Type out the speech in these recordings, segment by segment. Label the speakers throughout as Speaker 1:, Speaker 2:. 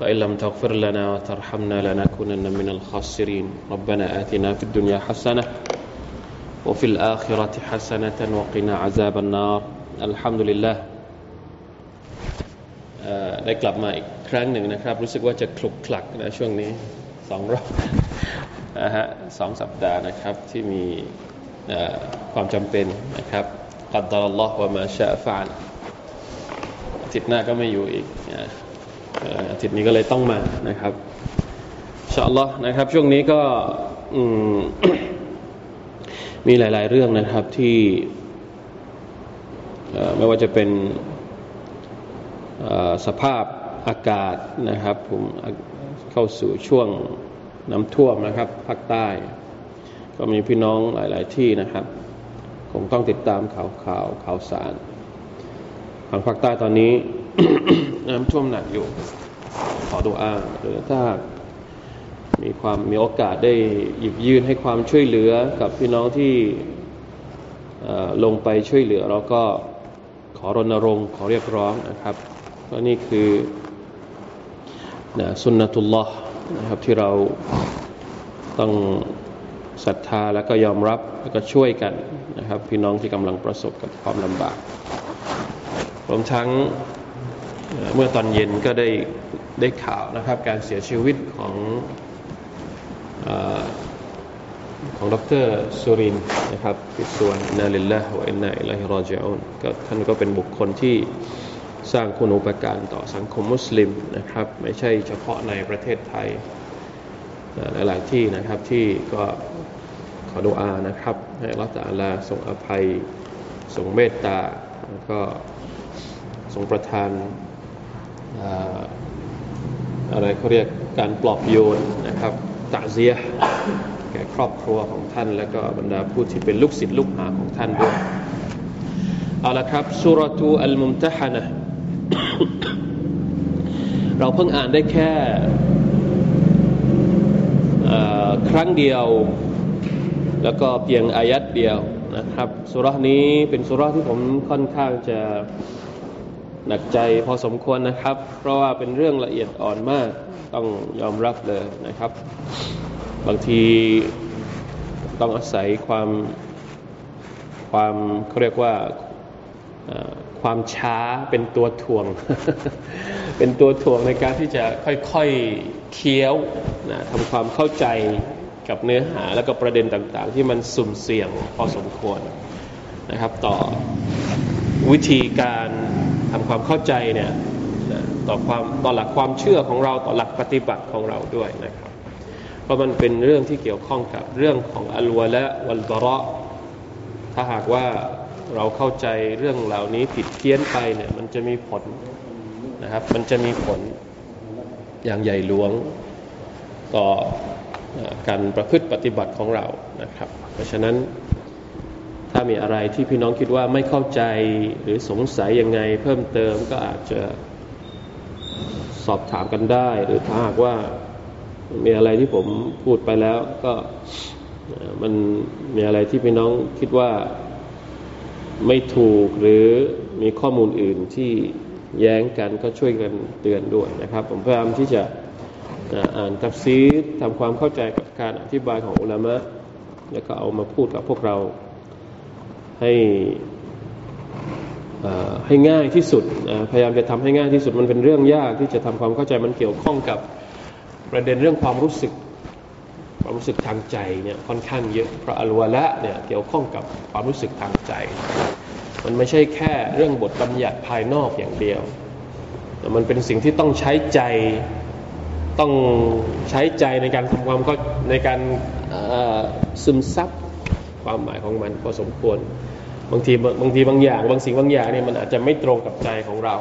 Speaker 1: فإن لم تغفر لنا وترحمنا لنكونن من الخاسرين ربنا آتنا في الدنيا حسنة وفي الآخرة حسنة وقنا عذاب النار الحمد لله ได้กลับมาอีกครั้งหนึ่งนะครับ รู้สึกว่าจะคลุกคลักนะช่วงนี้สองรอบนะฮะสองสัปดาห์นะครับที่มีความจำเป็นนะครับกัดดารัลลอฮ์ว่ามาชาฟานอาทิตย์หน้าก็ไม่อยู่อีก อาทิตย์นี้ก็เลยต้องมานะครับชาอัลลอฮ์นะครับ ช่วงนี้ก็มีหลาย ๆ เรื่องนะครับที่ไม่ว่าจะเป็นสภาพอากาศนะครับผมเข้าสู่ช่วงน้ำท่วมนะครับภาคใต้ ก็มีพี่น้องหลาย ๆ ที่นะครับคงต้องติดตามข่าวข่าวข่าวสารทางภาคใต้ตอนนี้ น้ำท่วมหนักอยู่ ขอดูอาหรือถ้ามีความมีโอกาสได้หยิบยื่นให้ความช่วยเหลือกับพี่น้องที่ลงไปช่วยเหลือเราก็ขอรณรงค์ขอเรียกร้องนะครับเพราะนี่คือนะสุนนตุลลอฮ์นะครับที่เราต้องศรัทธาแล้วก็ยอมรับแล้วก็ช่วยกันนะครับ พี่น้องที่กำลังประสบกับความลำบากรวมทั้ง เมื่อตอนเย็นก็ได้ได้ข่าวนะครับ การเสียชีวิตของอของดรสุรินนะครับปิส่วนนาลิลลาฮ์วะอินนาอิลัยฮิรอจิอุนก็ท่านก็เป็นบุคคลที่สร้างคุณูปการต่อสังคมมุสลิมนะครับ ไม่ใช่เฉพาะในประเทศไทยหลายๆที่นะครับที่ก็ขอดุอานะครับให้รัตอาลาทรงอภัยทรงเมตตาแล้วก็ทรงประทาน อะไรเขาเรียกการปลอบโยนนะครับตะเซียแก่ครอบครัวของท่าน และก็บรรดาผู้ที่เป็นลูกศิษย์ลูกหาของท่านด้วยเอาละครับสุรทูอัลมุมตะฮานะเราเพิ่งอ่านได้แค่ครั้งเดียว แล้วก็เพียงอายัดเดียวนะครับสุรานี้เป็นสุราที่ผมค่อนข้างจะ หนักใจพอสมควรนะครับ เพราะว่าเป็นเรื่องละเอียดอ่อนมากต้องยอมรับเลยนะครับ บางทีต้องอาศัยความความเขาเรียกว่าความช้าเป็นตัวถ่วง เป็นตัวถ่วงในการที่จะค่อยๆเคี้ยวนะทำความเข้าใจกับเนื้อหาแล้วก็ประเด็นต่างๆ ที่มันสุ่มเสี่ยงพอสมควรนะครับ ต่อวิธีการ ทำความเข้าใจเนี่ยต่อความต่อหลักความเชื่อของเราต่อหลักปฏิบัติของเราด้วยนะครับ เพราะมันเป็นเรื่องที่เกี่ยวข้องกับเรื่องของอัลวะและวัลบระถ้าหากว่าเราเข้าใจเรื่องเหล่านี้ผิดเพี้ยนไปเนี่ยมันจะมีผลนะครับ มันจะมีผลอย่างใหญ่หลวงต่อการประพฤติปฏิบัติของเรานะครับ เพราะฉะนั้น ถ้ามีอะไรที่พี่น้องคิดว่าไม่เข้าใจหรือสงสัยยังไงเพิ่มเติมก็อาจจะสอบถามกันได้ หรือถ้าหากว่ามีอะไรที่ผมพูดไปแล้ว ก็มันมีอะไรที่พี่น้องคิดว่าไม่ถูกหรือมีข้อมูลอื่นที่แย้งกันก็ช่วยกันเตือนด้วยนะครับ ผมพยายามที่จะอ่านตัฟซีดทำความเข้าใจกับการอธิบายของอุลามะแล้วก็เอามาพูดกับพวกเรา ให้ให้ง่ายที่สุด พยายามจะทำให้ง่ายที่สุดมันเป็นเรื่องยากที่จะทำความเข้าใจมันเกี่ยวข้องกับประเด็นเรื่องความรู้สึก ความรู้สึกทางใจเนี่ยค่อนข้างเยอะเพราะอัลวะละเนี่ยเกี่ยวข้องกับความรู้สึกทางใจ มันไม่ใช่แค่เรื่องบทบัญญัติภายนอกอย่างเดียวแต่มันเป็นสิ่งที่ต้องใช้ใจต้องใช้ใจในการทำความก็ในการซึมซับ ความหมายของมันพอสมควร บางทีบางทีบางอย่าง บางสิ่งบางอย่างเนี่ยมันอาจจะไม่ตรงกับใจของเรา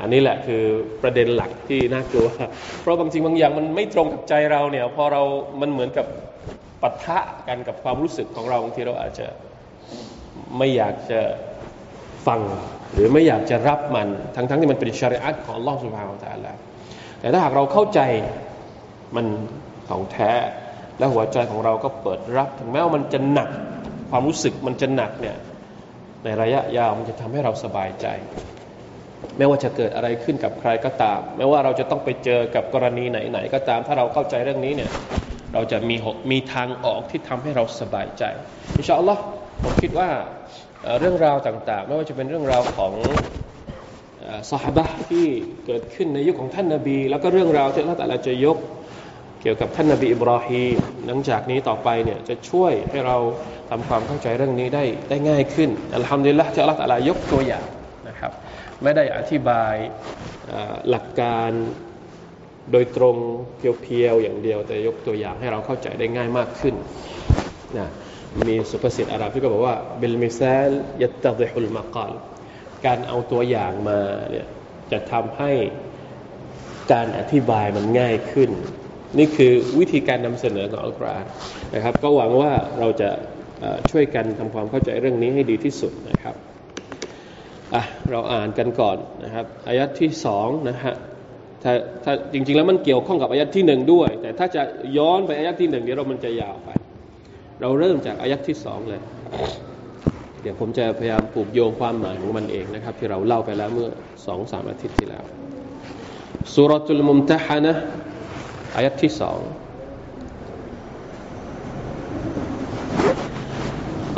Speaker 1: อันนี้แหละคือประเด็นหลักที่น่ากลัว เพราะบางจริงบางอย่างมันไม่ตรงกับใจเราเนี่ยพอเรา มันเหมือนกับปะทะกันกับความรู้สึกของเราบางทีเราอาจจะไม่อยากจะฟังหรือไม่อยากจะรับมัน ทั้งๆทที่มันเป็นชริอัตของล่อสุภาของตาละแต่ถ้าหากเราเข้าใจมันของแท้ และหัวใจของเราก็เปิดรับ ถึงแม้ว่ามันจะหนักความรู้สึกมันจะหนักเนี่ยในระยะยาวมันจะทำให้เราสบายใจ ไม่ว่าจะเกิดอะไรขึ้นกับใครก็ตาม ไม่ว่าเราจะต้องไปเจอกับกรณีไหนๆก็ตาม ถ้าเราเข้าใจเรื่องนี้เนี่ยเราจะมีมีทางออกที่ทำให้เราสบายใจอินชาอัลลอฮ์ผมคิดว่าเรื่องราวต่างๆ ไม่ว่าจะเป็นเรื่องราวของสหบะที่เกิดขึ้นในยุคของท่านนาบี แล้วก็เรื่องราวที่เราแต่ละจะยก เกี่ยวกับท่านนบีอิบราฮีมหลังจากนี้ต่อไปเนี่ยจะช่วยให้เราทำความเข้าใจเรื่องนี้ได้ได้ง่ายขึ้นอัลฮัมดุลิลละที่อัลลอฮฺตะลายกตัวอย่างนะครับ ไม่ได้อธิบายหลักการโดยตรงเพียวๆอย่างเดียว แต่ยกตัวอย่างให้เราเข้าใจได้ง่ายมากขึ้นนะมีสุภาษิตอาหรับที่ก็บอกว่าเบลมิซาลยัตติฮุลมากาลการเอาตัวอย่างมาเนี่ยจะทำให้การอธิบายมันง่ายขึ้น นี่คือวิธีการนำเสนอของอัลกุรอานนะครับ ก็หวังว่าเราจะช่วยกันทำความเข้าใจเรื่องนี้ให้ดีที่สุดนะครับอะเราอ่านกันก่อนนะครับอายัดที่สองนะฮะถ้าถ้าจริง ๆ แล้วมันเกี่ยวข้องกับอายัดที่หนึ่งด้วย แต่ถ้าจะย้อนไปอายัดที่หนึ่งเดี๋ยวเรามันจะยาวไป เราเริ่มจากอายัดที่สองเลย เดี๋ยวผมจะพยายามปลูกโยงความหมายของมันเองนะครับ ที่เราเล่าไปแล้วเมื่อสองสามอาทิตย์ที่แล้วสุรตุลมุมตะฮานะ อายัดที่สอง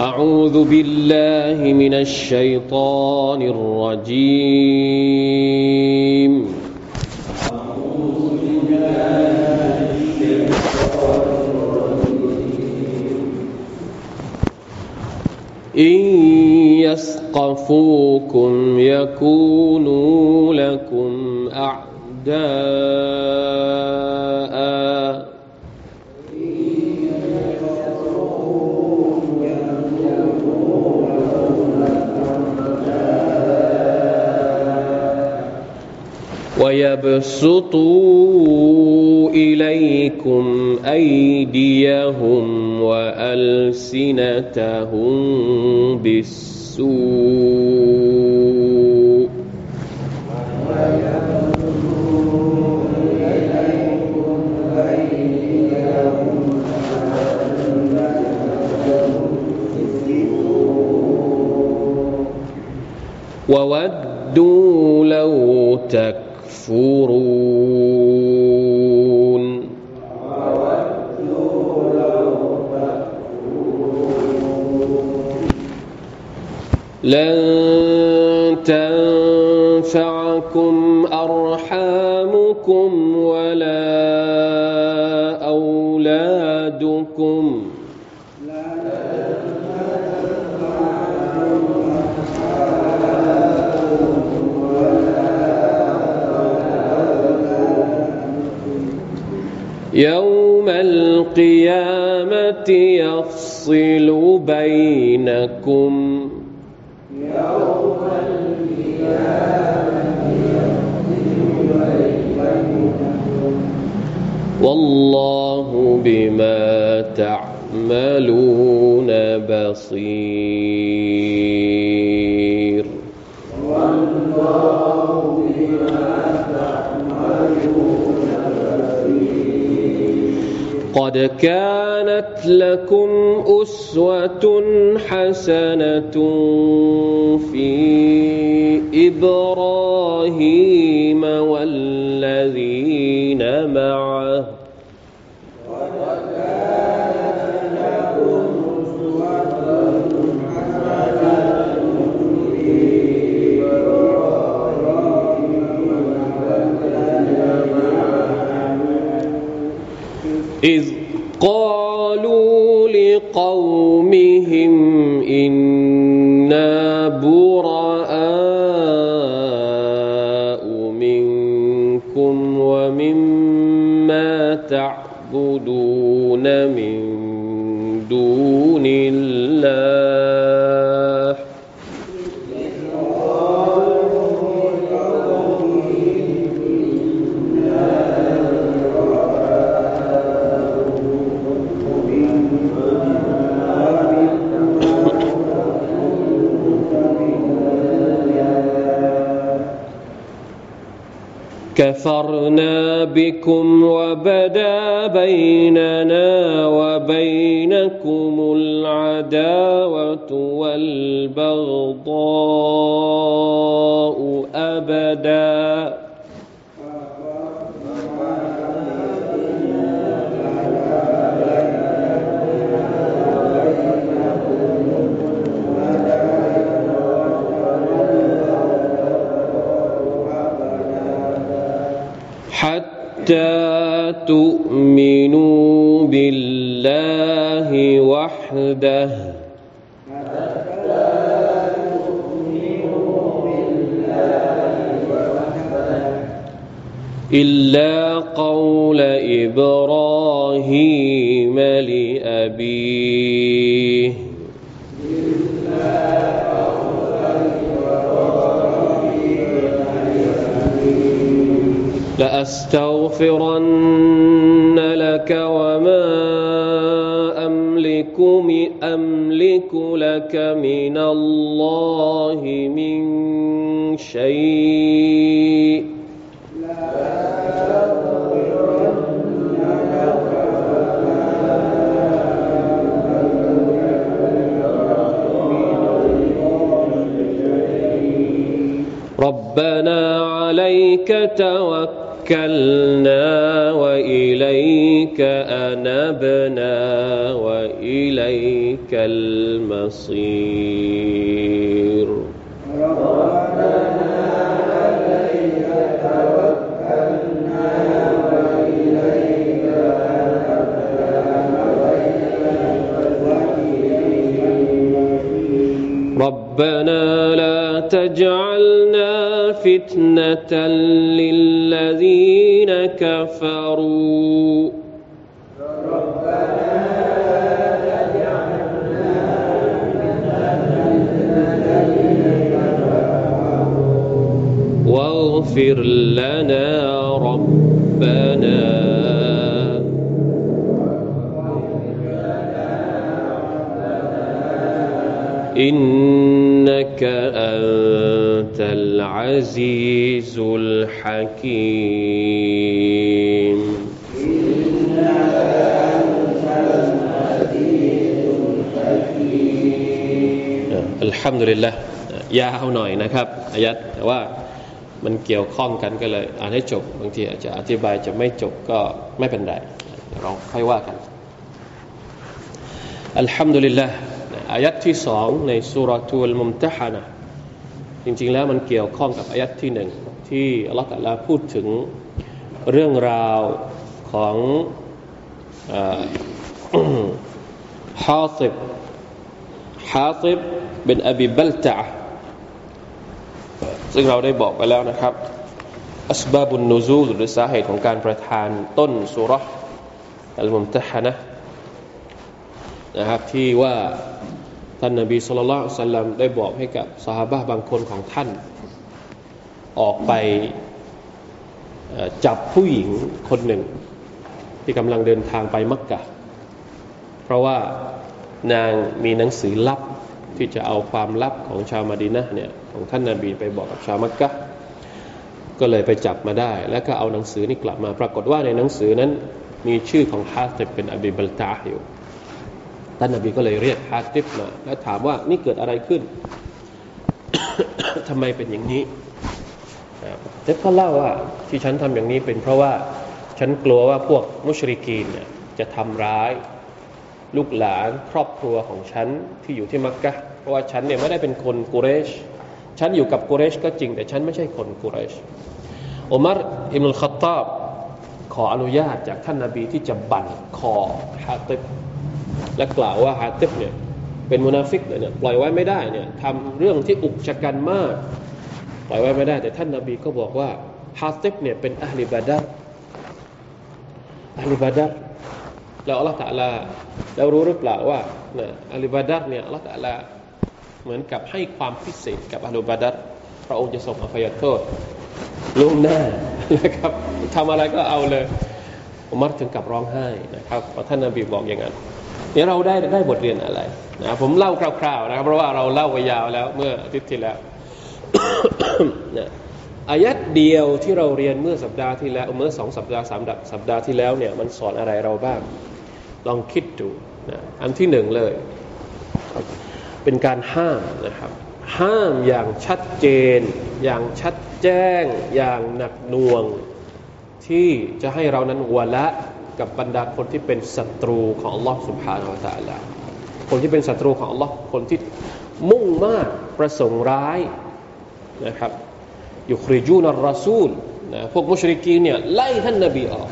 Speaker 1: أعوذ بالله من الشيطان الرجيم إن يثقفوكم يكونوا لكم أعداء ويبسطوا إليكم أيديهم وألسنتهم بالسوء. وودوا تك تكفرون لن تنفعكم أرحامكم يفصل بينكم والله بما تعملون بصير والله بما قد كانت لكم أسوة حسنة في إبراهيم والذين معه. إذ قالوا لقومهم إنا كفرنا بكم وبدا بيننا وبينكم العداوة. وحده إلا قول إبراهيم لأبيه. لأستغفرن بصير. ربنا عليك توكلنا وإليك ربنا لا تجعلنا فتنة للذين كفروا. واغفر لنا ربنا إنك أنت العزيز الحكيم الحمد لله ยาวหน่อยนะครับอายัดแต่ว่า มันเกี่ยวข้องกันก็เลยอ่านให้จบบางทีอาจจะอธิบายจะไม่จบก็ไม่เป็นไรเราค่อยว่ากันอัลฮัมดุลิลลาห์อายัดที่สองในสุรทูลมุมตะฮานะจริงๆแล้วมันเกี่ยวข้องกับอายัดที่หนึ่งที่อัลลอฮฺตะลาพูดถึงเรื่องราวของฮาติบฮาติบเป็นอบิบัลตะ ซึ่งเราได้บอกไปแล้วนะครับอัสบาบุนนูซูหรือสาเหตุของการประทานต้นสุรอัลมุมตะฮานะนะครับที่ว่าท่านนบีสุลต่านสัลลัมได้บอกให้กับสหาบางคนของท่าน ออกไปจับผู้หญิงคนหนึ่ง ที่กำลังเดินทางไปมักกะ เพราะว่านางมีหนังสือลับที่จะเอาความลับของชาวมาดีนะเนี่ย ของท่านนาบีไปบอกกับชาวมักกะก็เลยไปจับมาได้ แล้วก็เอาหนังสือนี้กลับมา ปรากฏว่าในหนังสือนั้นมีชื่อของฮาติบเป็นอบิบัลตาอยู่ท่านนบีก็เลยเรียกฮาติบมาแล้วถามว่านี่เกิดอะไรขึ้นทำไมเป็นอย่างนี้เจ็บก็เล่าว่าที่ฉันทำอย่างนี้เป็นเพราะว่าฉันกลัวว่าพวกมุชริกีนเนี่ยจะทำร้ายลูกหลานครอบครัวของฉันที่อยู่ที่มักกะเพราะว่าฉันเนี่ยไม่ได้เป็นคนกุเรช ฉันอยู่กับกุเรชก็จริง แต่ฉันไม่ใช่คนกุเรชอุมารอิมุลขัตตาบขออนุญาตจากท่านนาบีที่จะบั่นคอฮาติบและกล่าวว่าฮาติบเนี่ยเป็นมุนาฟิกเนี่ยปล่อยไว้ไม่ได้เนี่ยทำเรื่องที่อุกชะกันมาก ปล่อยไว้ไม่ได้ แต่ท่านนาบีก็บอกว่าฮาติบเนี่ยเป็นอัลลิบาดาอัลลิบาดาแล้วอัลลอฮฺตะลาเรารู้หรือเปล่าว่าอัลลิบาดัเนี่ยอัลลอฮฺตะลา เหมือนกับให้ความพิเศษกับอัลลิบาดัตพระองค์จะส่งอภัยโทษล่วงหน้านะครับทำอะไรก็เอาเลยอุมัรถึงกับร้องไห้นะครับพอท่านนบีบอกอย่างนั้นนี่เราได้ได้บทเรียนอะไรนะผมเล่าคร่าวๆนะครับเพราะว่าเราเล่าไปยาวแล้วเมื่ออาทิตย์ที่แล้วนะอายัดเดียวที่เราเรียนเมื่อสัปดาห์ที่แล้วเมื่อสองสัปดาห์สามสัปดาห์ที่แล้วเนี่ยมันสอนอะไรเราบ้าง ลองคิดดูนะอันที่หนึ่งเลย เป็นการห้ามนะครับ ห้ามอย่างชัดเจน อย่างชัดแจ้ง อย่างหนักหน่วง ที่จะให้เรานั้นวัวละกับบรรดาคนที่เป็นศัตรูของ Allah Subhanahu Wa ลลอฮ์คนที่เป็นศัตรูของ Allah คนที่มุ่งมากประสงค์ร้ายนะครับอยู่คริจูนรอซูลนะพวกมุชริกีเนี่ยไล่ท่านนาบีออก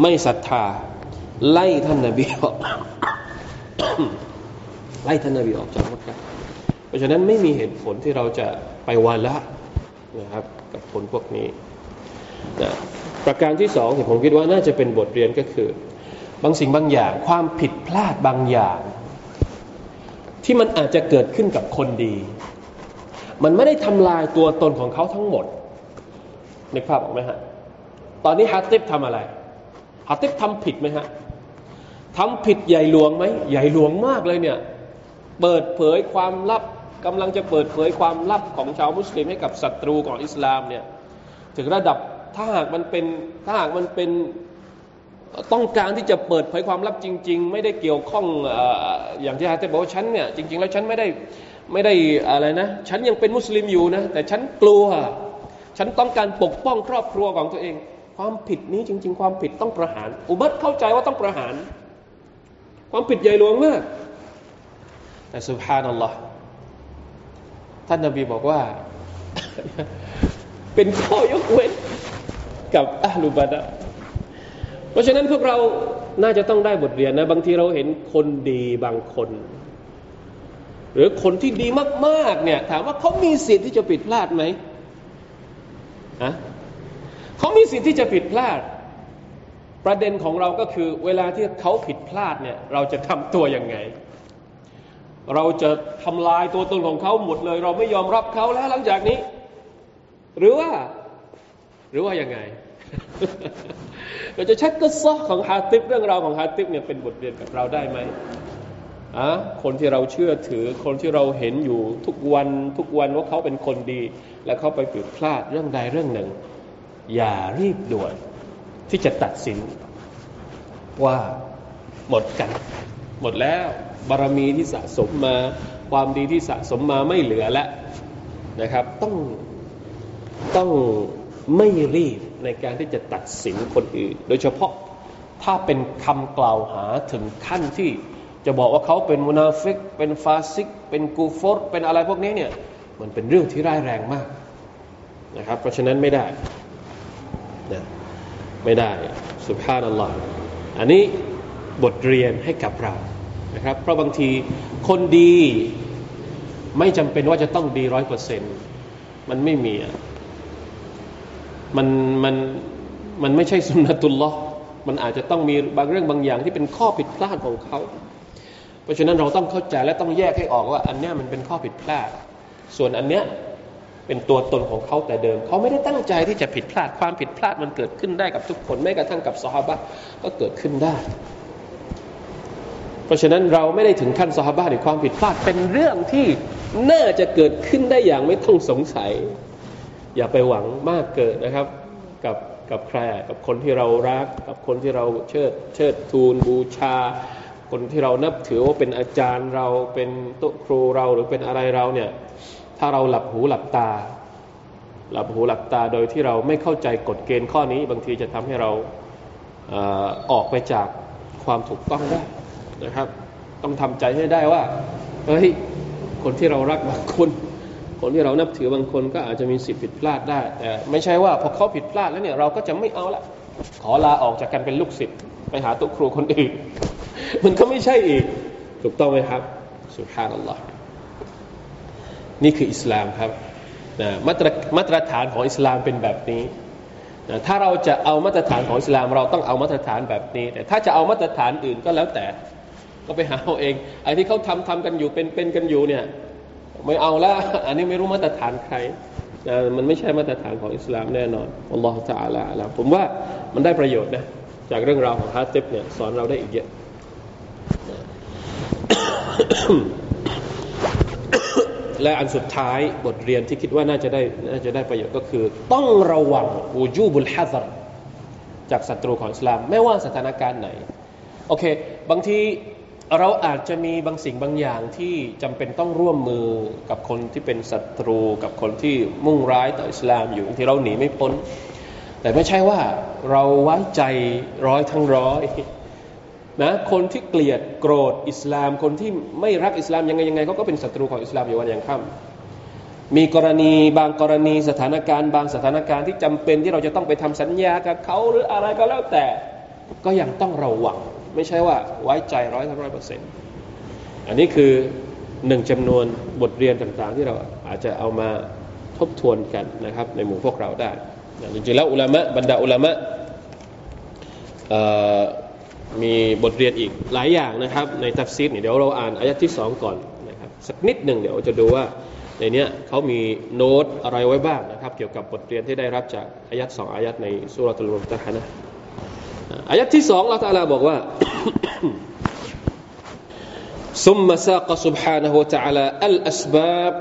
Speaker 1: ไม่ศรัทธา ไล่ท่านนาบีออก ไล่ท่านนบีออกจากมักกะเพราะฉะนั้นไม่มีเหตุผลที่เราจะไปวาละนะครับกับคนพวกนี้นะประการที่สองที่ผมคิดว่าน่าจะเป็นบทเรียนก็คือ บางสิ่งบางอย่างความผิดพลาดบางอย่าง ที่มันอาจจะเกิดขึ้นกับคนดี มันไม่ได้ทำลายตัวตนของเขาทั้งหมดนึกภาพออกไหมฮะตอนนี้ฮาติบทำอะไรฮาติบทำผิดไหมฮะทำผิดใหญ่หลวงไหมใหญ่หลวงมากเลยเนี่ย เปิดเผยความลับกำลังจะเปิดเผยความลับของชาวมุสลิมให้กับศัตรูของอิสลามเนี่ยถึงระดับถ้าหากมันเป็นถ้าหากมันเป็นต้องการที่จะเปิดเผยความลับจริง ๆ ไม่ได้เกี่ยวข้องอย่างที่ฮาติบบอกว่าฉันเนี่ยจริง ๆ แล้วฉันไม่ได้ไม่ได้อะไรนะ ฉันยังเป็นมุสลิมอยู่นะแต่ฉันกลัว ฉันต้องการปกป้องครอบครัวของตัวเอง ความผิดนี้จริง ๆ ความผิดต้องประหาร อุบัติเข้าใจว่าต้องประหาร ความผิดใหญ่หลวงมาก แต่สุภานัลลอฮ์ท่านนบีบอกว่า เป็นข้อยกเว้นกับอัลลุบาดะเพราะฉะนั้นพวกเราน่าจะต้องได้บทเรียนนะ บางทีเราเห็นคนดีบางคน หรือคนที่ดีมากๆ เนี่ย ถามว่าเขามีสิทธิ์ที่จะผิดพลาดไหมฮะเขามีสิทธิ์ที่จะผิดพลาด ประเด็นของเราก็คือ เวลาที่เขาผิดพลาดเนี่ย เราจะทำตัวยังไง เราจะทำลายตัวตนของเขาหมดเลย เราไม่ยอมรับเขาแล้วหลังจากนี้ หรือว่า หรือว่ายังไงเราจะชักกระซอกของฮาติบเรื่องราวของฮาติบเนี่ยเป็นบทเรียนกับเราได้ไหมอะคนที่เราเชื่อถือคนที่เราเห็นอยู่ทุกวันทุกวันว่าเขาเป็นคนดี และเขาไปผิดพลาดเรื่องใดเรื่องหนึ่ง อย่ารีบด่วนที่จะตัดสินว่าหมดกัน หมดแล้ว บารมีที่สะสมมา ความดีที่สะสมมาไม่เหลือแล้วนะครับ ต้องต้องไม่รีบในการที่จะตัดสินคนอื่น โดยเฉพาะถ้าเป็นคำกล่าวหาถึงขั้นที่จะบอกว่าเขาเป็นมุนาฟิก เป็นฟาซิก เป็นกูฟอร์เป็นอะไรพวกนี้เนี่ยมันเป็นเรื่องที่ร้ายแรงมากนะครับ เพราะฉะนั้นไม่ได้นะไม่ได้สุภาพนัลลอฮ์อันนี้บทเรียนให้กับเรา นะครับ เพราะบางทีคนดีไม่จำเป็นว่าจะต้องดีร้อยเปอร์เซ็นต์มันไม่มีมันมันมันไม่ใช่สุนนะตุลลอมันอาจจะต้องมีบางเรื่องบางอย่างที่เป็นข้อผิดพลาดของเขา เพราะฉะนั้นเราต้องเข้าใจและต้องแยกให้ออกว่า อันนี้มันเป็นข้อผิดพลาด ส่วนอันเนี้ยเป็นตัวตนของเขาแต่เดิม เขาไม่ได้ตั้งใจที่จะผิดพลาดความผิดพลาดมันเกิดขึ้นได้กับทุกคนแม้กระทั่งกับสฮาบะก็เกิดขึ้นได้ เพราะฉะนั้นเราไม่ได้ถึงขั้นสฮาบะหรือความผิดพลาดเป็นเรื่องที่น่าจะเกิดขึ้นได้อย่างไม่ต้องสงสัย อย่าไปหวังมากเกิดนะครับ กับกับใครกับคนที่เรารัก กับคนที่เราเชิดเชิดทูลบูชา คนที่เรานับถือว่าเป็นอาจารย์เราเป็นโต๊ะครูเราหรือเป็นอะไรเราเนี่ยถ้าเราหลับหูหลับตา หลับหูหลับตาโดยที่เราไม่เข้าใจกฎเกณฑ์ข้อนี้ บางทีจะทำให้เราออกไปจากความถูกต้องได้ นะครับ ต้องทำใจให้ได้ว่าเฮ้ยคนที่เรารักบางคน คนที่เรานับถือบางคนก็อาจจะมีสิทธิผิดพลาดได้ แต่ไม่ใช่ว่าพอเขาผิดพลาดแล้วเนี่ยเราก็จะไม่เอาละขอลาออกจากการเป็นลูกศิษย์ไปหาตุครูคนอื่น มันก็ไม่ใช่อีก ถูกต้องไหมครับ สุภานัลลอฮ์นี่คืออิสลามครับนะมาตรมาตรฐานของอิสลามเป็นแบบนี้นะถ้าเราจะเอามาตรฐานของอิสลาม เราต้องเอามาตรฐานแบบนี้ แต่ถ้าจะเอามาตรฐานอื่นก็แล้วแต่ ก็ไปหาเอาเอง ไอ้ที่เขาทำทำกันอยู่เป็นเป็นกันอยู่เนี่ยไม่เอาละอันนี้ไม่รู้มาตรฐานใครนะมันไม่ใช่มาตรฐานของอิสลามแน่นอนอัลลอฮฺจะอาลาผมว่ามันได้ประโยชน์นะจากเรื่องราวของฮาติบเนี่ยสอนเราได้อีกเยอะและอันสุดท้ายบทเรียนที่คิดว่าน่าจะได้น่าจะได้ประโยชน์ก็คือ ต้องระวังวูจูบุลฮัซรจากศัตรูของอิสลาม ไม่ว่าสถานการณ์ไหน โอเค บางที เราอาจจะมีบางสิ่งบางอย่างที่จำเป็นต้องร่วมมือกับคนที่เป็นศัตรูกับคนที่มุ่งร้ายต่ออิสลามอยู่ที่เราหนีไม่พ้น แต่ไม่ใช่ว่าเราไว้ใจร้อยทั้งร้อยนะคนที่เกลียดโกรธอิสลาม คนที่ไม่รักอิสลามยังไงยังไงเขาก็เป็นศัตรูของอิสลามอยู่วันยังค่ำมีกรณีบางกรณีสถานการณ์บางสถานการณ์ที่จำเป็นที่เราจะต้องไปทำสัญญากับเขาหรืออะไรก็แล้วแต่ ก็ยังต้องระวัง ไม่ใช่ว่าไว้ใจร้อยทั้งร้อยเปอร์เซ็นต์อันนี้คือหนึ่งจำนวนบทเรียนต่างๆ ที่เราอาจจะเอามาทบทวนกันนะครับ ในหมู่พวกเราได้จริงๆแล้วอุลามะบรรดาอุลามะมีบทเรียนอีกหลายอย่างนะครับ ในตัฟซีรเดี๋ยวเราอ่านอายะที่สองก่อนนะครับสักนิดหนึ่งเดี๋ยวจะดูว่าในนี้เขามีโน้ตอะไรไว้บ้างนะครับ เกี่ยวกับบทเรียนที่ได้รับจากอายะสองอายะในสูเราะตุลมุมตะหะนะฮฺ อายะที่สองเราตาลาบอกว่า ثم ساق سبحانه وتعالى الأسباب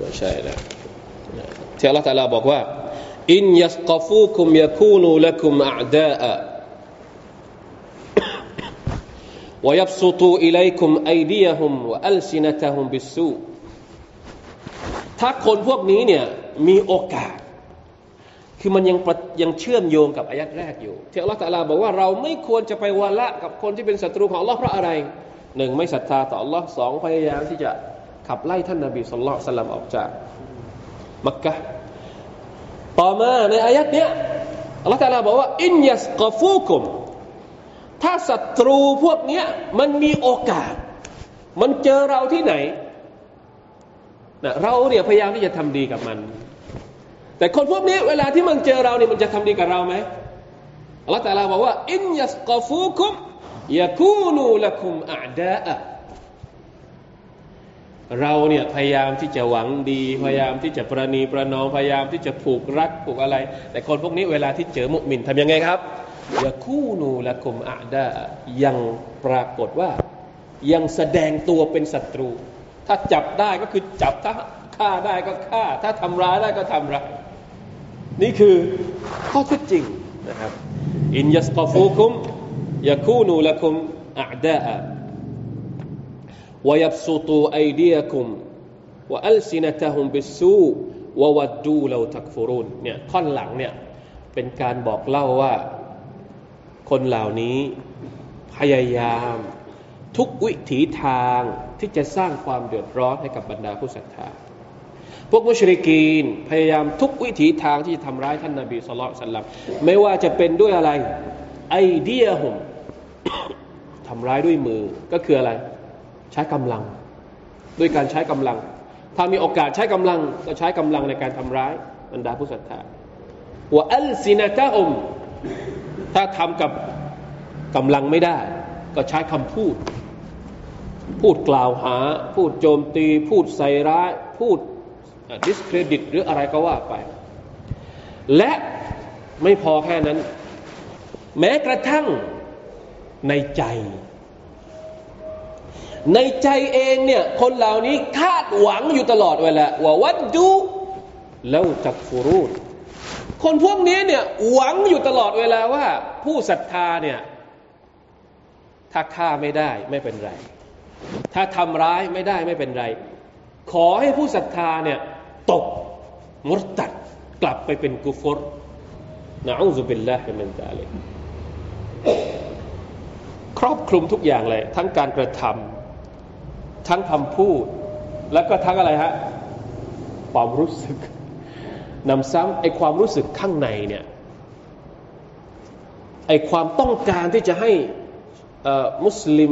Speaker 1: ไม่ใช่แล้วที่อัลลอฮฺตาลาบอกว่าอินยัสกฟูคุมยาคูนูละคุมอาดาอะ ويبسطوا إليكم أيديهم وألسنتهم بالسوء ถ้าคนพวกนี้เนี่ยมีโอกาส คือมันยังยังเชื่อมโยงกับอายัดแรกอยู่ที่อัลลอฮฺตะลาบอกว่าเราไม่ควรจะไปวาละกับคนที่เป็นศัตรูของอัลลอฮ์เพราะอะไรหนึ่งไม่ศรัทธาต่ออัลลอฮ์สองพยายามที่จะขับไล่ท่านนบีสุลต่านสลัมออกจากมักกะต่อมาในอายัดเนี้ยอัลลอฮฺตะลาบอกว่า อินยัสกฟูกุม ถ้าศัตรูพวกเนี้ยมันมีโอกาส มันเจอเราที่ไหนนะเราเนี่ยพยายามที่จะทำดีกับมัน แต่คนพวกนี้เวลาที่มันเจอเราเนี่ยมันจะทำดีกับเราไหมอัลลอฮฺตะลาบอกว่าอินยัสกฟูคุมยาคูนูละคุมอาดะเราเนี่ยพยายามที่จะหวังดี พยายามที่จะประนีประนอมพยายามที่จะผูกรักผูกอะไร แต่คนพวกนี้เวลาที่เจอมุมินทำยังไงครับยาคูนูละคุมอาดายังปรากฏว่ายังแสดงตัวเป็นศัตรู ถ้าจับได้ก็คือจับถ้าฆ่าได้ก็ฆ่า ถ้าทำร้ายได้ก็ทำร้าย นี่คือข้อเท็จจริงนะครับอินยัสกฟูคุมยาคูนูละคุมอาดา ويبسطوا أيديكم وألسنتهم بالسوء وودوا لو تكفرون เนี่ยท่อนหลังเนี่ยเป็นการบอกเล่าว่าคนเหล่านี้พยายามทุกวิถีทางที่จะสร้างความเดือดร้อนให้กับบรรดาผู้ศรัทธา พวกมุชริกีนพยายามทุกวิถีทางที่จะทำร้ายท่านนาบีสุลต่านไม่ว่าจะเป็นด้วยอะไร ไอเดียหุมทำร้ายด้วยมือก็คืออะไร ใช้กำลัง ด้วยการใช้กำลัง ถ้ามีโอกาสใช้กำลังก็ใช้กำลังในการทำร้ายบรรดาผู้ศรัทธาว่าอัลซินาตาอม ถ้าทำกับกำลังไม่ได้ ก็ใช้คำพูด พูดกล่าวหา พูดโจมตี พูดใส่ร้าย พูด ดิสเครดิตหรืออะไรก็ว่าไป และไม่พอแค่นั้น แม้กระทั่งในใจ ในใจเองเนี่ยคนเหล่านี้คาดหวังอยู่ตลอดเวลาว่าวัดดูแล้วจักฟูรูนคนพวกนี้เนี่ยหวังอยู่ตลอดเวลาว่า ผู้ศรัทธาเนี่ยถ้าฆ่าไม่ได้ไม่เป็นไร ถ้าทำร้ายไม่ได้ไม่เป็นไร ขอให้ผู้ศรัทธาเนี่ย ตกมุรตัดกลับไปเป็นกุฟรนะอูซุบิลลาฮิมินตาเลครอบคลุมทุกอย่างเลย ทั้งการกระทำทั้งคำพูด แล้วก็ทั้งอะไรฮะความรู้สึกนำซ้ำไอความรู้สึกข้างในเนี่ยไอความต้องการที่จะให้มุสลิม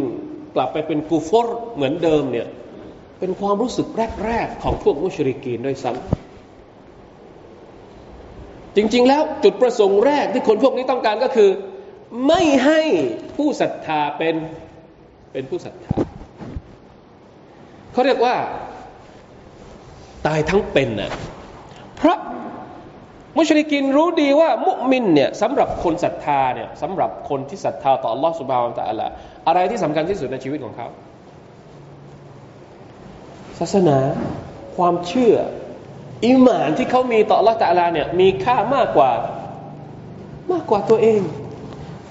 Speaker 1: กลับไปเป็นกูฟอร์เหมือนเดิมเนี่ย เป็นความรู้สึกแรกๆของพวกมุชริกีนด้วยซ้ำจริง ๆ แล้วจุดประสงค์แรกที่คนพวกนี้ต้องการก็คือ ไม่ให้ผู้ศรัทธาเป็นเป็นผู้ศรัทธาเขาเรียกว่า ตายทั้งเป็นน่ะเพราะมุชริกินรู้ดีว่ามุมินเนี่ยสำหรับคนศรัทธาเนี่ยสำหรับคนที่ศรัทธาต่อ Allah สุบฮานตะอัลละอะไรที่สำคัญที่สุดในชีวิตของเขา ศาสนา ความเชื่อ อิมานที่เขามีต่อละตะลาเนี่ยมีค่ามากกว่า มากกว่าตัวเอง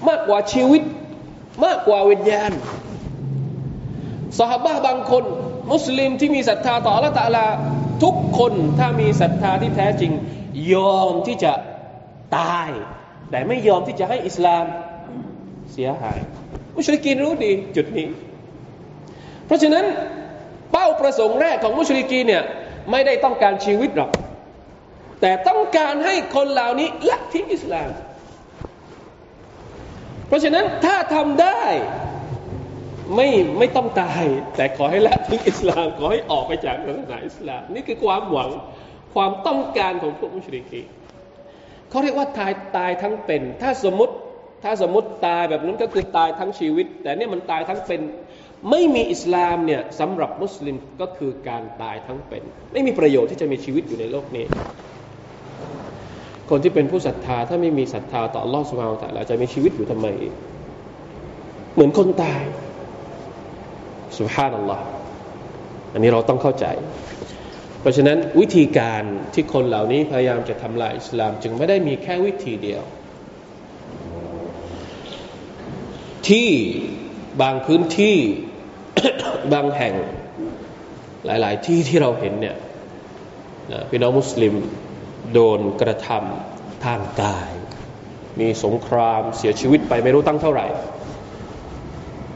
Speaker 1: มากกว่าชีวิต มากกว่าวิญญาณสหบะบางคน มุสลิมที่มีศรัทธาต่อละตะลา ทุกคนถ้ามีศรัทธาที่แท้จริง ยอมที่จะตาย แต่ไม่ยอมที่จะให้อิสลามเสียหาย มุชริกีนรู้ดีจุดนี้ เพราะฉะนั้น เป้าประสงค์แรกของมุชริกีเนี่ยไม่ได้ต้องการชีวิตหรอก แต่ต้องการให้คนเหล่านี้ละทิ้งอิสลาม เพราะฉะนั้นถ้าทำได้ไม่ไม่ต้องตาย แต่ขอให้ละทิ้งอิสลามขอให้ออกไปจากศาสนาอิสลาม นี่คือความหวังความต้องการของพวกมุชริกีเขาเรียกว่าตายตายทั้งเป็น ถ้าสมมติถ้าสมมติตายแบบนั้นก็คือตายทั้งชีวิต แต่เนี่ยมันตายทั้งเป็น ไม่มีอิสลามเนี่ยสำหรับมุสลิมก็คือการตายทั้งเป็น ไม่มีประโยชน์ที่จะมีชีวิตอยู่ในโลกนี้ คนที่เป็นผู้ศรัทธาถ้าไม่มีศรัทธาต่ออัลลอฮฺสุบฮานตะลาจะมีชีวิตอยู่ทำไมเหมือนคนตายสุบฮานัลลอฮ์อันนี้เราต้องเข้าใจ เพราะฉะนั้นวิธีการที่คนเหล่านี้พยายามจะทำลายอิสลาม จึงไม่ได้มีแค่วิธีเดียว ที่ บางพื้นที่บางแห่งหลาย ๆ ที่ที่เราเห็นเนี่ยพี่น้องมุสลิมโดนกระทำทางกาย มีสงครามเสียชีวิตไปไม่รู้ตั้งเท่าไหร่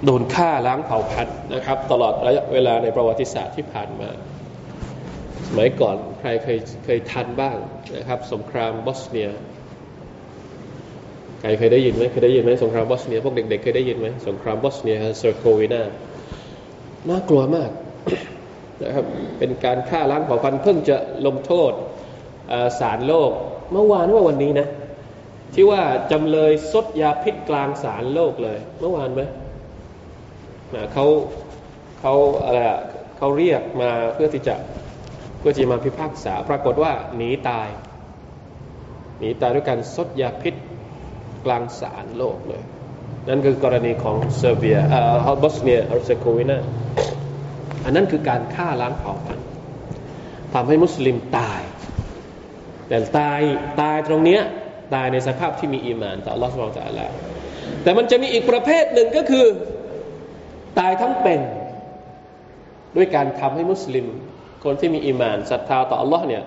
Speaker 1: โดนฆ่าล้างเผ่าพันธุ์นะครับ ตลอดระยะเวลาในประวัติศาสตร์ที่ผ่านมา สมัยก่อนใครเคยเคยทันบ้างนะครับ สงครามบอสเนีย ใครเคยได้ยินไหมเคยได้ยินไหมสงครามบอสเนียพวกเด็กๆเคยได้ยินไหมสงครามบอสเนียเซอร์โควินาน่ากลัวมากนะครับเป็นการฆ่าล้างเผ่าพันธุ์เพิ่งจะลงโทษศาลโลก เมื่อวานว่าวันนี้นะ ที่ว่าจำเลยซดยาพิษกลางศาลโลกเลย เมื่อวานไหมเขาเขาอะไรอะเขาเรียกมาเพื่อที่จะเพื่อจะมาพิพากษา ปรากฏว่าหนีตายหนีตายด้วยการซดยาพิษ กลางศาลโลกเลย นั่นคือกรณีของเซอร์เบียเอ่อบอสเนียเฮอร์เซโกวีนาอันนั้นคือการฆ่าล้างเผ่าพันธุ์ทำให้มุสลิมตาย แต่ตายตายตรงเนี้ยตายในสภาพที่มีอีมานต่ออัลลอฮฺสุบหานะฮูวะตะอาลาแต่มันจะมีอีกประเภทหนึ่งก็คือตายทั้งเป็น ด้วยการทำให้มุสลิม คนที่มีอีมานศรัทธาต่ออัลลอฮ์เนี่ย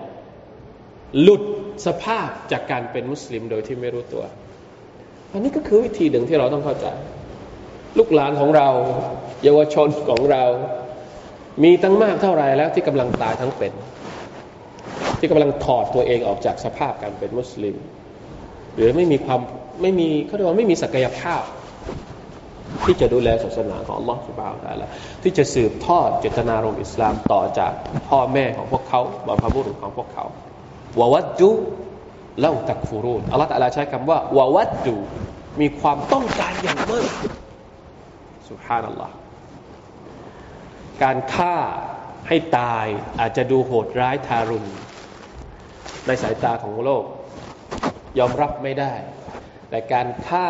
Speaker 1: หลุดสภาพจากการเป็นมุสลิมโดยที่ไม่รู้ตัว อันนี้ก็คือวิธีหนึ่งที่เราต้องเข้าใจ ลูกหลานของเรา เยาวชนของเรา มีตั้งมากเท่าไรแล้วที่กำลังตายทั้งเป็น ที่กำลังถอดตัวเองออกจากสภาพการเป็นมุสลิม หรือไม่มีความไม่มีเขาเรียกว่าไม่มีศักยภาพ ที่จะดูแลศาสนาของอัลลอฮฺสุบฮาละที่จะสืบทอดเจตนารมณ์อิสลามต่อจากพ่อแม่ของพวกเขาบรรพบุรุษของพวกเขาววัดจุ เล่าตักฟูรูนอัลลอฮฺตะลาใช้คำว่าวาวัดดูมีความต้องการอย่างมากสุฮานัลลอฮ์การฆ่าให้ตายอาจจะดูโหดร้ายทารุณ ในสายตาของโลก ยอมรับไม่ได้ แต่การฆ่า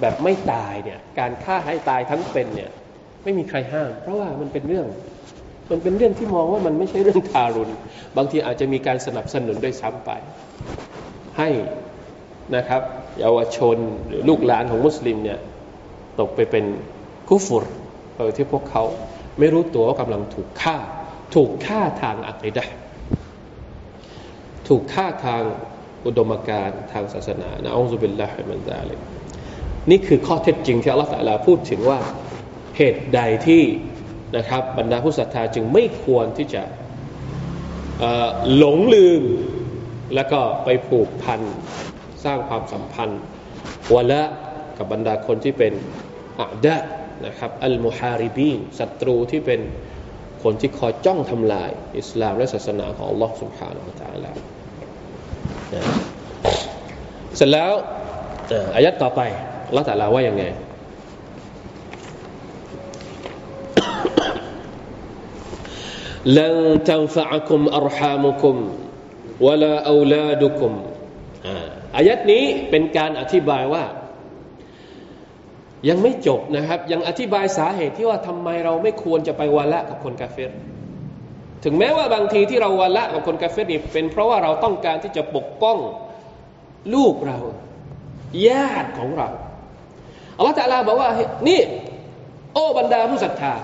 Speaker 1: แบบไม่ตายเนี่ยการฆ่าให้ตายทั้งเป็นเนี่ยไม่มีใครห้าม เพราะว่ามันเป็นเรื่อง มันเป็นเรื่องที่มองว่ามันไม่ใช่เรื่องทารุณ บางทีอาจจะมีการสนับสนุนด้วยซ้ำไป ให้นะครับเยาวชนหรือลูกหลานของมุสลิมเนี่ยตกไปเป็นกุฟรโดยที่พวกเขาไม่รู้ตัวว่ากำลังถูกฆ่า ถูกฆ่าทางอัคดะถูกฆ่าทางอุดมการทางศาสนานะอัลลอฮฺบิลลาฮิมันซาลินี่คือข้อเท็จจริงที่อัลลอฮฺตะลาพูดถึงว่าเหตุใดที่นะครับบรรดาผู้ศรัทธาจึงไม่ควรที่จะหลงลืม แล้วก็ไปผูกพันสร้างความสัมพันธ์วะละกับบรรดาคนที่เป็นอาดะนะครับอัลมุฮาริบีนศัตรูที่เป็นคนที่คอยจ้องทำลาย อิสลามและศาสนาของ Allah سبحانه และ تعالى เสร็จแล้วอายัดต่อไปละแต่ลาว่ายังไง لن تنفعكم أرحامكم วลาอาลาดุคุมอายัดนี้เป็นการอธิบายว่า ยังไม่จบนะครับ ยังอธิบายสาเหตุที่ว่าทำไมเราไม่ควรจะไปวันละกับคนกาเฟรถึงแม้ว่าบางทีที่เราวันละกับคนกาเฟรนี่เป็นเพราะว่าเราต้องการที่จะปกป้องลูกเรา ญาติของเราอัลลอฮฺตะลาบอกว่านี่ โอ้บรรดาผู้ศรัทธา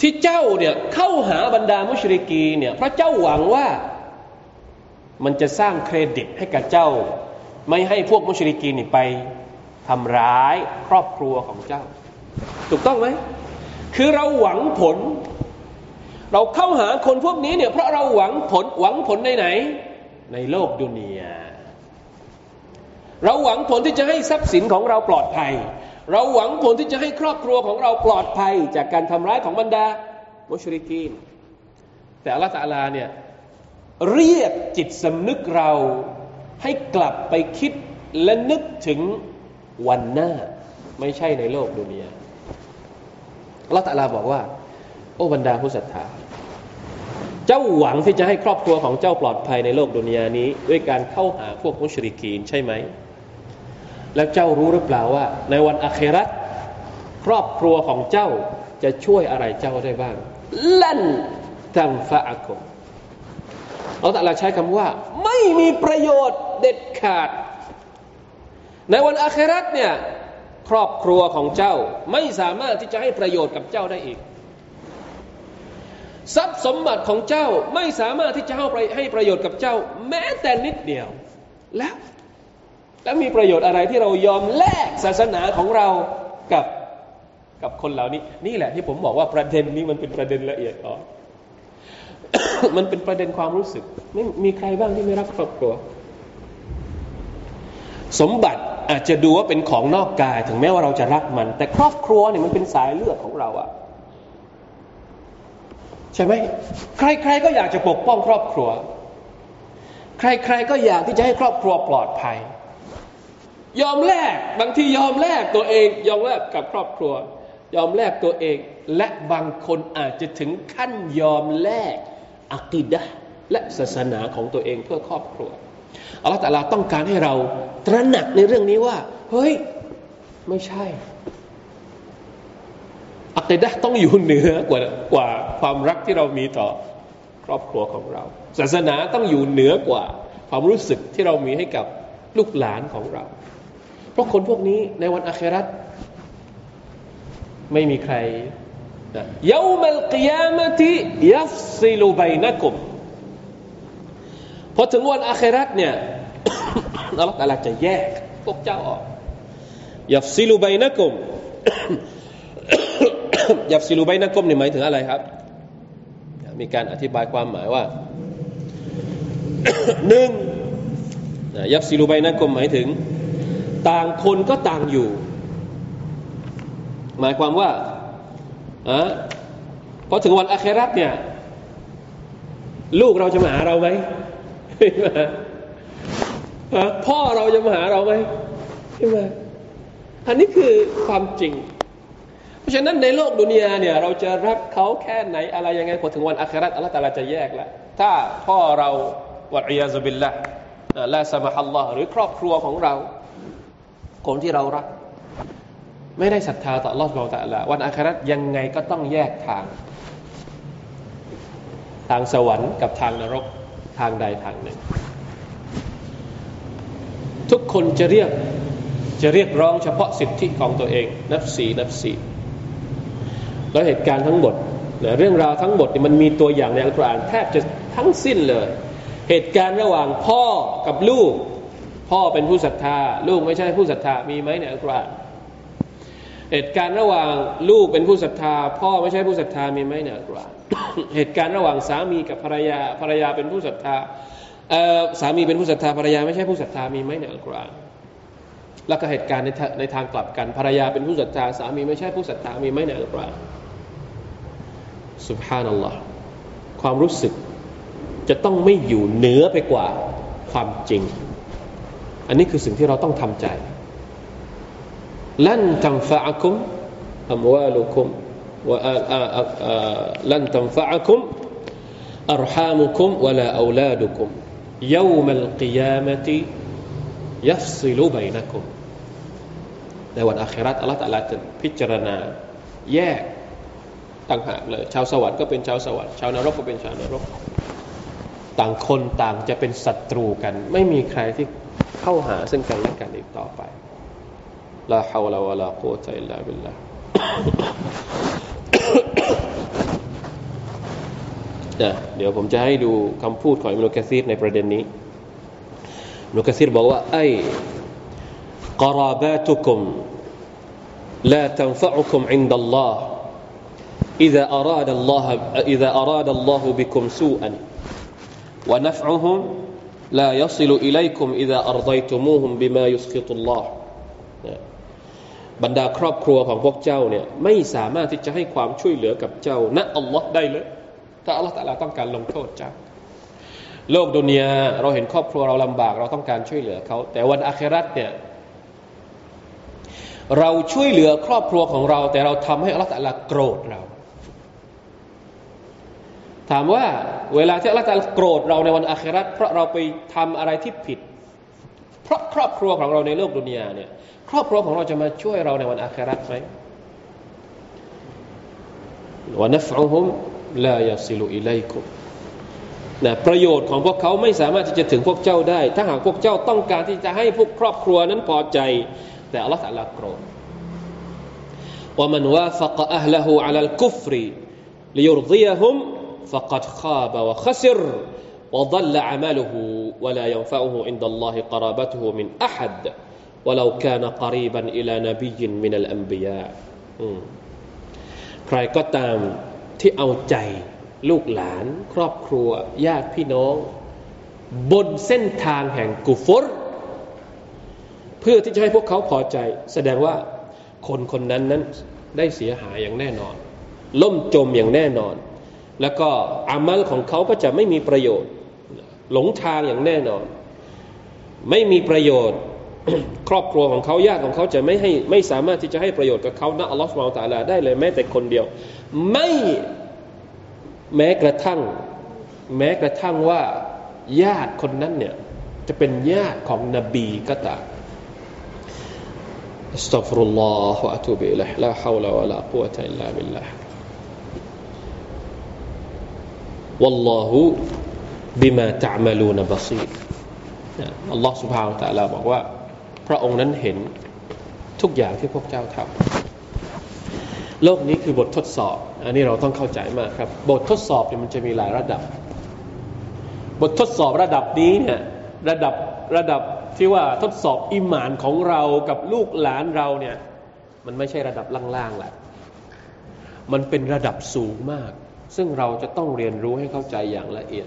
Speaker 1: ที่เจ้าเนี่ยเข้าหาบรรดามุชริกีเนี่ยเพราะเจ้าหวังว่ามันจะสร้างเครดิตให้กับเจ้า ไม่ให้พวกมุชริกีนี่ไปทำร้ายครอบครัวของเจ้า ถูกต้องไหมคือเราหวังผล เราเข้าหาคนพวกนี้เนี่ยเพราะเราหวังผลหวังผลในไหน ในโลกดุนียาเราหวังผลที่จะให้ทรัพย์สินของเราปลอดภัย เราหวังผลที่จะให้ครอบครัวของเราปลอดภัยจากการทำร้ายของบรรดามุชริกีน แต่อัลลอฮฺตาลาเนี่ยเรียกจิตสำนึกเราให้กลับไปคิดและนึกถึงวันหน้า ไม่ใช่ในโลกดุนยาอัลลอฮฺตาลาบอกว่า โอ้บรรดาผู้ศรัทธาเจ้าหวังที่จะให้ครอบครัวของเจ้าปลอดภัยในโลกดุนยานี้ ด้วยการเข้าหาพวกมุชริกีนใช่ไหม แล้วเจ้ารู้หรือเปล่าว่า ในวันอาครัตครอบครัวของเจ้าจะช่วยอะไรเจ้าได้บ้าง ลั่นตังฟะอักุมเราแต่ละใช้คำว่า ไม่มีประโยชน์เด็ดขาด ในวันอาครัตเนี่ยครอบครัวของเจ้าไม่สามารถที่จะให้ประโยชน์กับเจ้าได้อีก ทรัพย์สมบัติของเจ้าไม่สามารถที่จะให้ประโยชน์กับเจ้า แม้แต่นิดเดียว แล้ว แล้วมีประโยชน์อะไรที่เรายอมแลกศาสนาของเรากับกับคนเหล่านี้ นี่แหละที่ผมบอกว่าประเด็นนี้มันเป็นประเด็นละเอียดอ่อนมันเป็นประเด็นความรู้สึกไม่มีใครบ้างที่ไม่รักครอบครัว สมบัติอาจจะดูว่าเป็นของนอกกาย ถึงแม้ว่าเราจะรักมัน แต่ครอบครัวเนี่ยมันเป็นสายเลือดของเราอะใช่ไหมใคร ๆ ก็อยากจะปกป้องครอบครัว ใคร ๆ ก็อยากที่จะให้ครอบครัวปลอดภัย ยอมแลกบางทียอมแลกตัวเอง ยอมแลกกับครอบครัว ยอมแลกตัวเอง และบางคนอาจจะถึงขั้นยอมแลกอักิดะและศาสนาของตัวเองเพื่อครอบครัวอัลลอฮฺแต่เราต้องการให้เราตระหนักในเรื่องนี้ว่า เฮ้ย ไม่ใช่อักิดะต้องอยู่เหนือกว่ากว่าความรักที่เรามีต่อครอบครัวของเรา ศาสนาต้องอยู่เหนือกว่าความรู้สึกที่เรามีให้กับลูกหลานของเรา เพราะคนพวกนี้ในวันอาคิเราะฮฺไม่มีใครยามัลกิยามะติยัฟซิลูบัยนักุมพอถึงวันอาคราตเนี่ยอัลลอฮฺจะแยกพวกเจ้าออกيفصل بينكم يفصل بينكم นี่หมายถึงอะไรครับ มีการอธิบายความหมายว่าหนึ่งยัฟซิลูไบนักุมหมายถึง ต่างคนก็ต่างอยู่ หมายความว่าอะพอถึงวันอาคราตเนี่ย ลูกเราจะมาหาเราไหมพ่อเราจะมาหาเราไหมใช่ไหมอันนี้คือความจริง เพราะฉะนั้นในโลกดุนยาเนี่ย เราจะรักเขาแค่ไหนอะไรยังไงพอถึงวันอาคราตอัลลอฮฺตาลาจะแยกแล้วถ้าพ่อเราวัอียาซบิลละลาสมาฮัลลอฮ์หรือครอบครัวของเรา คนที่เรารัก ไม่ได้ศรัทธาต่อลอสเราแต่ละวันอาครายังไงก็ต้องแยกทาง ทางสวรรค์กับทางนรกทางใดทางหนึ่ง ทุกคนจะเรียกจะเรียกร้องเฉพาะสิทธิของตัวเอง นับสีนับสีแล้วเหตุการณ์ทั้งหมดเรื่องราวทั้งหมดมันมีตัวอย่างในอัลกุรอานแทบจะทั้งสิ้นเลย เหตุการณ์ระหว่างพ่อกับลูก พ่อเป็นผู้ศรัทธา ลูกไม่ใช่ผู้ศรัทธามีไหมในอัลกุรอานเหตุการณ์ระหว่างลูกเป็นผู้ศรัทธา พ่อไม่ใช่ผู้ศรัทธามีไหมในอัลกุรอานเหตุการณ์ระหว่างสามีกับภรรยาภรรยาเป็นผู้ศรัทธาสามีเป็นผู้ศรัทธาภรรยาไม่ใช่ผู้ศรัทธามีไหมในอัลกุรอานแล้วก็เหตุการณ์ในในทางกลับกันภรรยาเป็นผู้ศรัทธาสามีไม่ใช่ผู้ศรัทธามีไหมในอัลกุรอานสุบฮานัลลอฮ์ความรู้สึกจะต้องไม่อยู่เหนือไปกว่าความจริง อันนี้คือสิ่งที่เราต้องทำใจลันตัมฟะคุมอัมวาลุคุมวะลันตัมฟะคุมอัรฮามุคุมวะลาอูลาดุคุม يوم القيامة يفصل بينكم ในวันอาคราตอัลลอฮฺตะลาจะพิจารณาแยก ต่างหากเลย ชาวสวรรค์ก็เป็นชาวสวรรค์ชาวนรกก็เป็นชาวนรก ต่างคนต่างจะเป็นศัตรูกัน ไม่มีใครที่ เข้าหาซึ่งกันและกันอีกต่อไปลาฮาวลาวะลาโกตอิลลาบิลลาเดี๋ยวผมจะให้ดูคำพูดของอิมนุกะซีรในประเด็นนี้อิมนุกะซีรบอกว่าไอ้กราบาตุคุม لا تنفعكم عند الله إذا أراد الله إذا أراد الله بكم سوءا ونفعهم لا يصل إليكم إذا أرضيتموهم بما يسخط الله บรรดาครอบครัวของพวกเจ้าเนี่ยไม่สามารถที่จะให้ความช่วยเหลือกับเจ้าณอัลลอฮ์ได้เลยถ้าอัลลอฮ์ตะลาต้องการลงโทษเจ้าโลกดุนยาเราเห็นครอบครัวเราลำบาก เราต้องการช่วยเหลือเขาแต่วันอาคราตเนี่ยเราช่วยเหลือครอบครัวของเรา แต่เราทำให้อัลลอฮฺตะลาโกรธเรา ถามว่าเวลาที่อัลลอฮฺโกรธเราในวันอาครัาเพราะเราไปทำอะไรที่ผิด เพราะครอบครัวของเราในโลกดุนยาเนี่ยครอบครัวของเราจะมาช่วยเราในวันอาคราไหมวันฟะฮุมลายาซิลุอิไลกุมนะประโยชน์ของพวกเขาไม่สามารถที่จะถึงพวกเจ้าได้ ถ้าหากพวกเจ้าต้องการที่จะให้พวกครอบครัวนั้นพอใจ แต่อัลลอฮฺสัลลาโกรธว่ามันว่าฟักอัลลอฮฺอัลลกุฟรีลยุรดียะฮุม فقد خاب وخسر وضل عمله ولا ينفعه عند الله قرابته من أحد ولو كان قريبا إلى نبي من الأنبياء ใครก็ตามที่เอาใจลูกหลานครอบครัวญาติพี่น้อง บนเส้นทางแห่งกุฟรเพื่อที่จะให้พวกเขาพอใจ แสดงว่าคนคนนั้นนั้นได้เสียหายอย่างแน่นอน ล่มจมอย่างแน่นอน แล้วก็อามัลของเขาก็จะไม่มีประโยชน์ หลงทางอย่างแน่นอน ไม่มีประโยชน์ ครอบครัวของเขาญาติของเขาจะไม่ให้ไม่สามารถที่จะให้ประโยชน์กับเขานะอัลลอฮฺสุบานตาลาได้เลยแม้แต่คนเดียว ไม่แม้กระทั่ง แม้กระทั่งว่าญาติคนนั้นเนี่ยจะเป็นญาติของนบีก็ตามอัสตัฟรุลลอฮฺอะตูบิลัยลาฮาวลาวะลากุวะตะอิลลาบิลลาห์ والله بما تعملون าลูน الله سبحانه وتعالى วตะลบอกว่า พระองค์นั้นเห็นทุกอย่างที่พวกเจ้าทำโลกนี้คือบททดสอบ อันนี้เราต้องเข้าใจมากครับ บททดสอบเนี่ยมันจะมีหลายระดับ บททดสอบระดับนี้เนี่ยระดับระดับที่ว่าทดสอบอิหมานของเรากับลูกหลานเราเนี่ย มันไม่ใช่ระดับล่างๆแหละมันเป็นระดับสูงมาก ซึ่งเราจะต้องเรียนรู้ให้เข้าใจอย่างละเอียด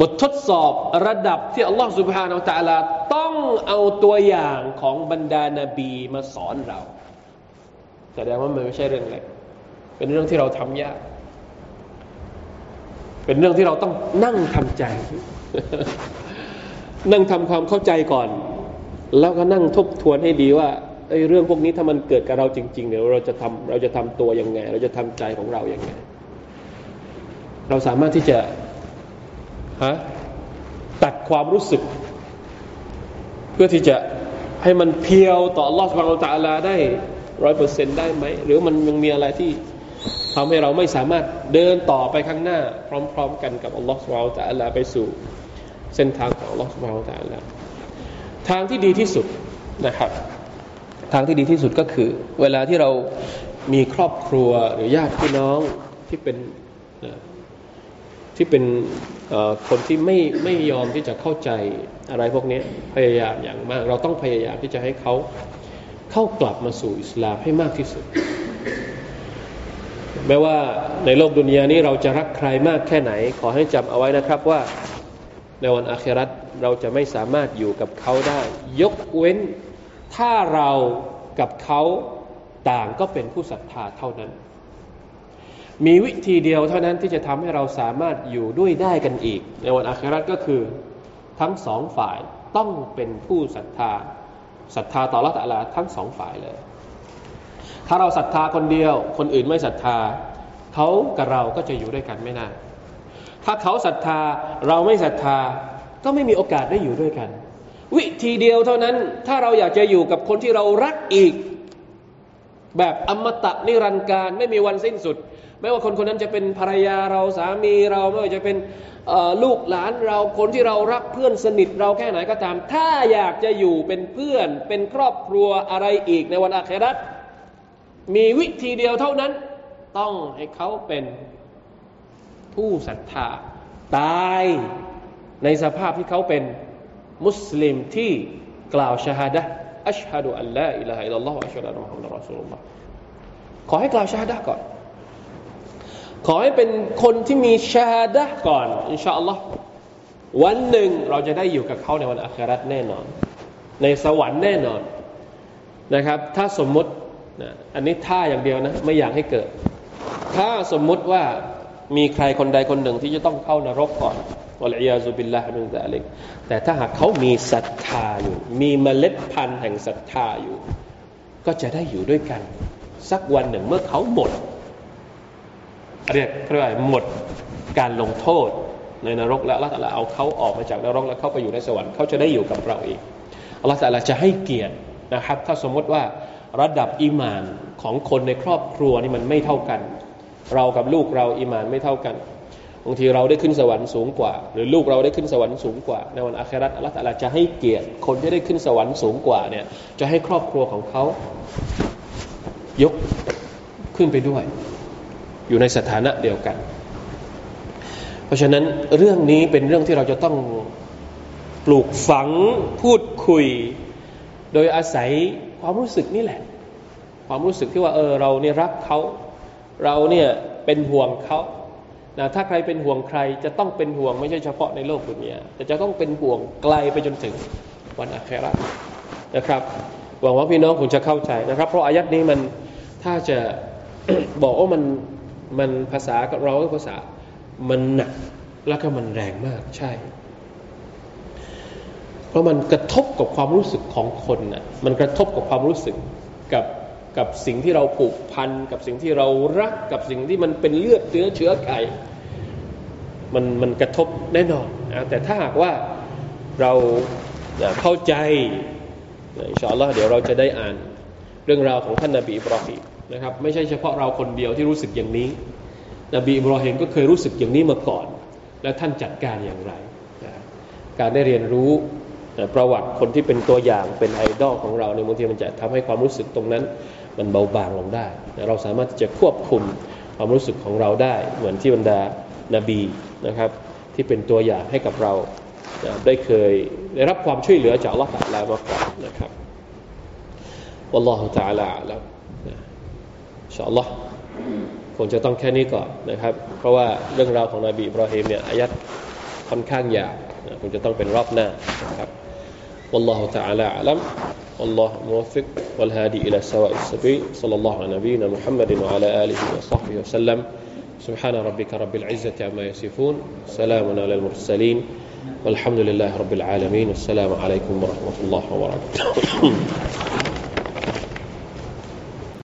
Speaker 1: บททดสอบระดับที่อัลลอฮฺสุบฮานาอัลตะลาต้องเอาตัวอย่างของบรรดานาบีมาสอนเรา แสดงว่ามันไม่ใช่เรื่องเล็กเป็นเรื่องที่เราทำยาก เป็นเรื่องที่เราต้องนั่งทำใจ นั่งทำความเข้าใจก่อน แล้วก็นั่งทบทวนให้ดีว่า ไอ้เรื่องพวกนี้ถ้ามันเกิดกับเราจริง ๆ เนี่ยเราจะทำเราจะทำตัวยังไง เราจะทำใจของเราอย่างไง เราสามารถที่จะฮะตัดความรู้สึก เพื่อที่จะให้มันเพียวต่อลอสบางตาลาได้ร้อยเปอร์เซ็นต์ได้ไหม หรือมันยังมีอะไรที่ทำให้เราไม่สามารถเดินต่อไปข้างหน้า พร้อม ๆ กันกับอัลลอฮฺสุบฮาวตะอัลาไปสู่เส้นทางของอัลลอฮฺสุบฮาวตะอัลาทางที่ดีที่สุดนะครับ ทางที่ดีที่สุดก็คือ เวลาที่เรามีครอบครัวหรือญาติพี่น้องที่เป็นที่เป็นคนที่ไม่ไม่ยอมที่จะเข้าใจอะไรพวกนี้พยายามอย่างมาก เราต้องพยายามที่จะให้เขาเข้ากลับมาสู่อิสลามให้มากที่สุด แม้ว่าในโลกดุนยานี้เราจะรักใครมากแค่ไหน ขอให้จำเอาไว้นะครับว่าในวันอาคราตเราจะไม่สามารถอยู่กับเขาได้ ยกเว้น ถ้าเรากับเขาต่างก็เป็นผู้ศรัทธาเท่านั้น มีวิธีเดียวเท่านั้นที่จะทำให้เราสามารถอยู่ด้วยได้กันอีก ในวันอาคราตก็คือทั้งสองฝ่ายต้องเป็นผู้ศรัทธาศรัทธาต่อละตัลลาทั้งสองฝ่ายเลย ถ้าเราศรัทธาคนเดียว คนอื่นไม่ศรัทธา เขากับเราก็จะอยู่ด้วยกันไม่นานถ้าเขาศรัทธาเราไม่ศรัทธาก็ไม่มีโอกาสได้อยู่ด้วยกัน วิธีเดียวเท่านั้น ถ้าเราอยากจะอยู่กับคนที่เรารักอีก แบบอมตะนิรันดร์การไม่มีวันสิ้นสุด ไม่ว่าคนคนนั้นจะเป็นภรรยาเราสามีเราไม่ว่าจะเป็นลูกหลานเราคนที่เรารักเพื่อนสนิทเราแค่ไหนก็ตาม ถ้าอยากจะอยู่เป็นเพื่อน เป็นครอบครัวอะไรอีกในวันอาคราตมีวิธีเดียวเท่านั้น ต้องให้เขาเป็นผู้ศรัทธาตายในสภาพที่เขาเป็น มุสลิมที่กล่าวชาฮาดะอัชฮะดุอัลลอฮ์อิลาฮะอิลลัลลอฮ์อัชฮะดุอัลลอฮ์มุฮัมมัดรอสูลุลลอฮ์ขอให้กล่าวชาฮาดะก่อน ขอให้เป็นคนที่มีชาฮาดะก่อน อินชาอัลลอฮ์วันหนึ่งเราจะได้อยู่กับเขาในวันอาคราตแน่นอน ในสวรรค์แน่นอนนะครับ ถ้าสมมตินะอันนี้ท่าอย่างเดียวนะไม่อยากให้เกิด ถ้าสมมุติว่ามีใครคนใดคนหนึ่งที่จะต้องเข้านรกก่อน วะลัยาซุบิลลาฮิมินซาลิกแต่ถ้าหากเขามีศรัทธาอยู่ มีเมล็ดพันธุ์แห่งศรัทธาอยู่ ก็จะได้อยู่ด้วยกัน สักวันหนึ่งเมื่อเขาหมด เรียกเรียกว่าหมดการลงโทษในนรกแล้วละตลาเอาเขาออกมาจากนรกแล้วเข้าไปอยู่ในสวรรค์เขาจะได้อยู่กับเราอีกอัลลอฮฺตลาจะให้เกียรตินะครับ ถ้าสมมติว่าระดับอีมานของคนในครอบครัวนี่มันไม่เท่ากัน เรากับลูกเราอีมานไม่เท่ากัน บางทีเราได้ขึ้นสวรรค์สูงกว่า หรือลูกเราได้ขึ้นสวรรค์สูงกว่า ในวันอาคราตอัลลอฮฺจะให้เกียรติคนที่ได้ขึ้นสวรรค์สูงกว่าเนี่ยจะให้ครอบครัวของเขายกขึ้นไปด้วย อยู่ในสถานะเดียวกัน เพราะฉะนั้นเรื่องนี้เป็นเรื่องที่เราจะต้องปลูกฝังพูดคุย โดยอาศัยความรู้สึกนี่แหละ ความรู้สึกที่ว่าเออเราเนี่ยรักเขา เราเนี่ยเป็นห่วงเขา นะถ้าใครเป็นห่วงใครจะต้องเป็นห่วงไม่ใช่เฉพาะในโลกดุนยาแต่จะต้องเป็นห่วงไกลไปจนถึงวันอาครานะครับหวังว่าพี่น้องคงจะเข้าใจนะครับ เพราะอายัดนี้มันถ้าจะบอกว่ามันมันภาษากับเราภาษามันหนักแล้วก็มันแรงมากใช่ เพราะมันกระทบกับความรู้สึกของคนน่ะมันกระทบกับความรู้สึกกับ กับสิ่งที่เราผูกพันกับสิ่งที่เรารักกับสิ่งที่มันเป็นเลือดเนื้อเชื้อไขมันมันกระทบแน่นอนนะแต่ถ้าหากว่าเราเข้าใจอินชาอัลลอฮ์เดี๋ยวเราจะได้อ่านเรื่องราวของท่านนาบีอิบราฮิมนะครับไม่ใช่เฉพาะเราคนเดียวที่รู้สึกอย่างนี้ นบีอิบราฮิมก็เคยรู้สึกอย่างนี้มาก่อน แล้วท่านจัดการอย่างไรการได้เรียนรู้ประวัติคนที่เป็นตัวอย่างเป็นไอดอลของเราในบางทีมันจะทำให้ความรู้สึกตรงนั้น มันเบาบางลงได้ เราสามารถจะควบคุมความรู้สึกของเราได้ เหมือนที่บรรดานาบีนะครับ ที่เป็นตัวอย่างให้กับเราได้เคยได้รับความช่วยเหลือจากลอฮฺตลามาก่อนนะครับอัลลอฮฺตะลาแล้วอัลลอฮฺคงจะต้องแค่นี้ก่อนนะครับ เพราะว่าเรื่องราวของนบีอิบราฮิมเนี่ยอายัดค่อนข้างยาวคงจะต้องเป็นรอบหน้านะครับ والله تعالى أعلم. والله موفق والهادي إلى سواء السبيل. صلى الله على نبينا محمد وعلى آله وصحبه وسلم. سبحان ربك رب العزة عما يصفون. سلام على المرسلين. والحمد لله رب العالمين. والسلام عليكم ورحمة الله وبركاته.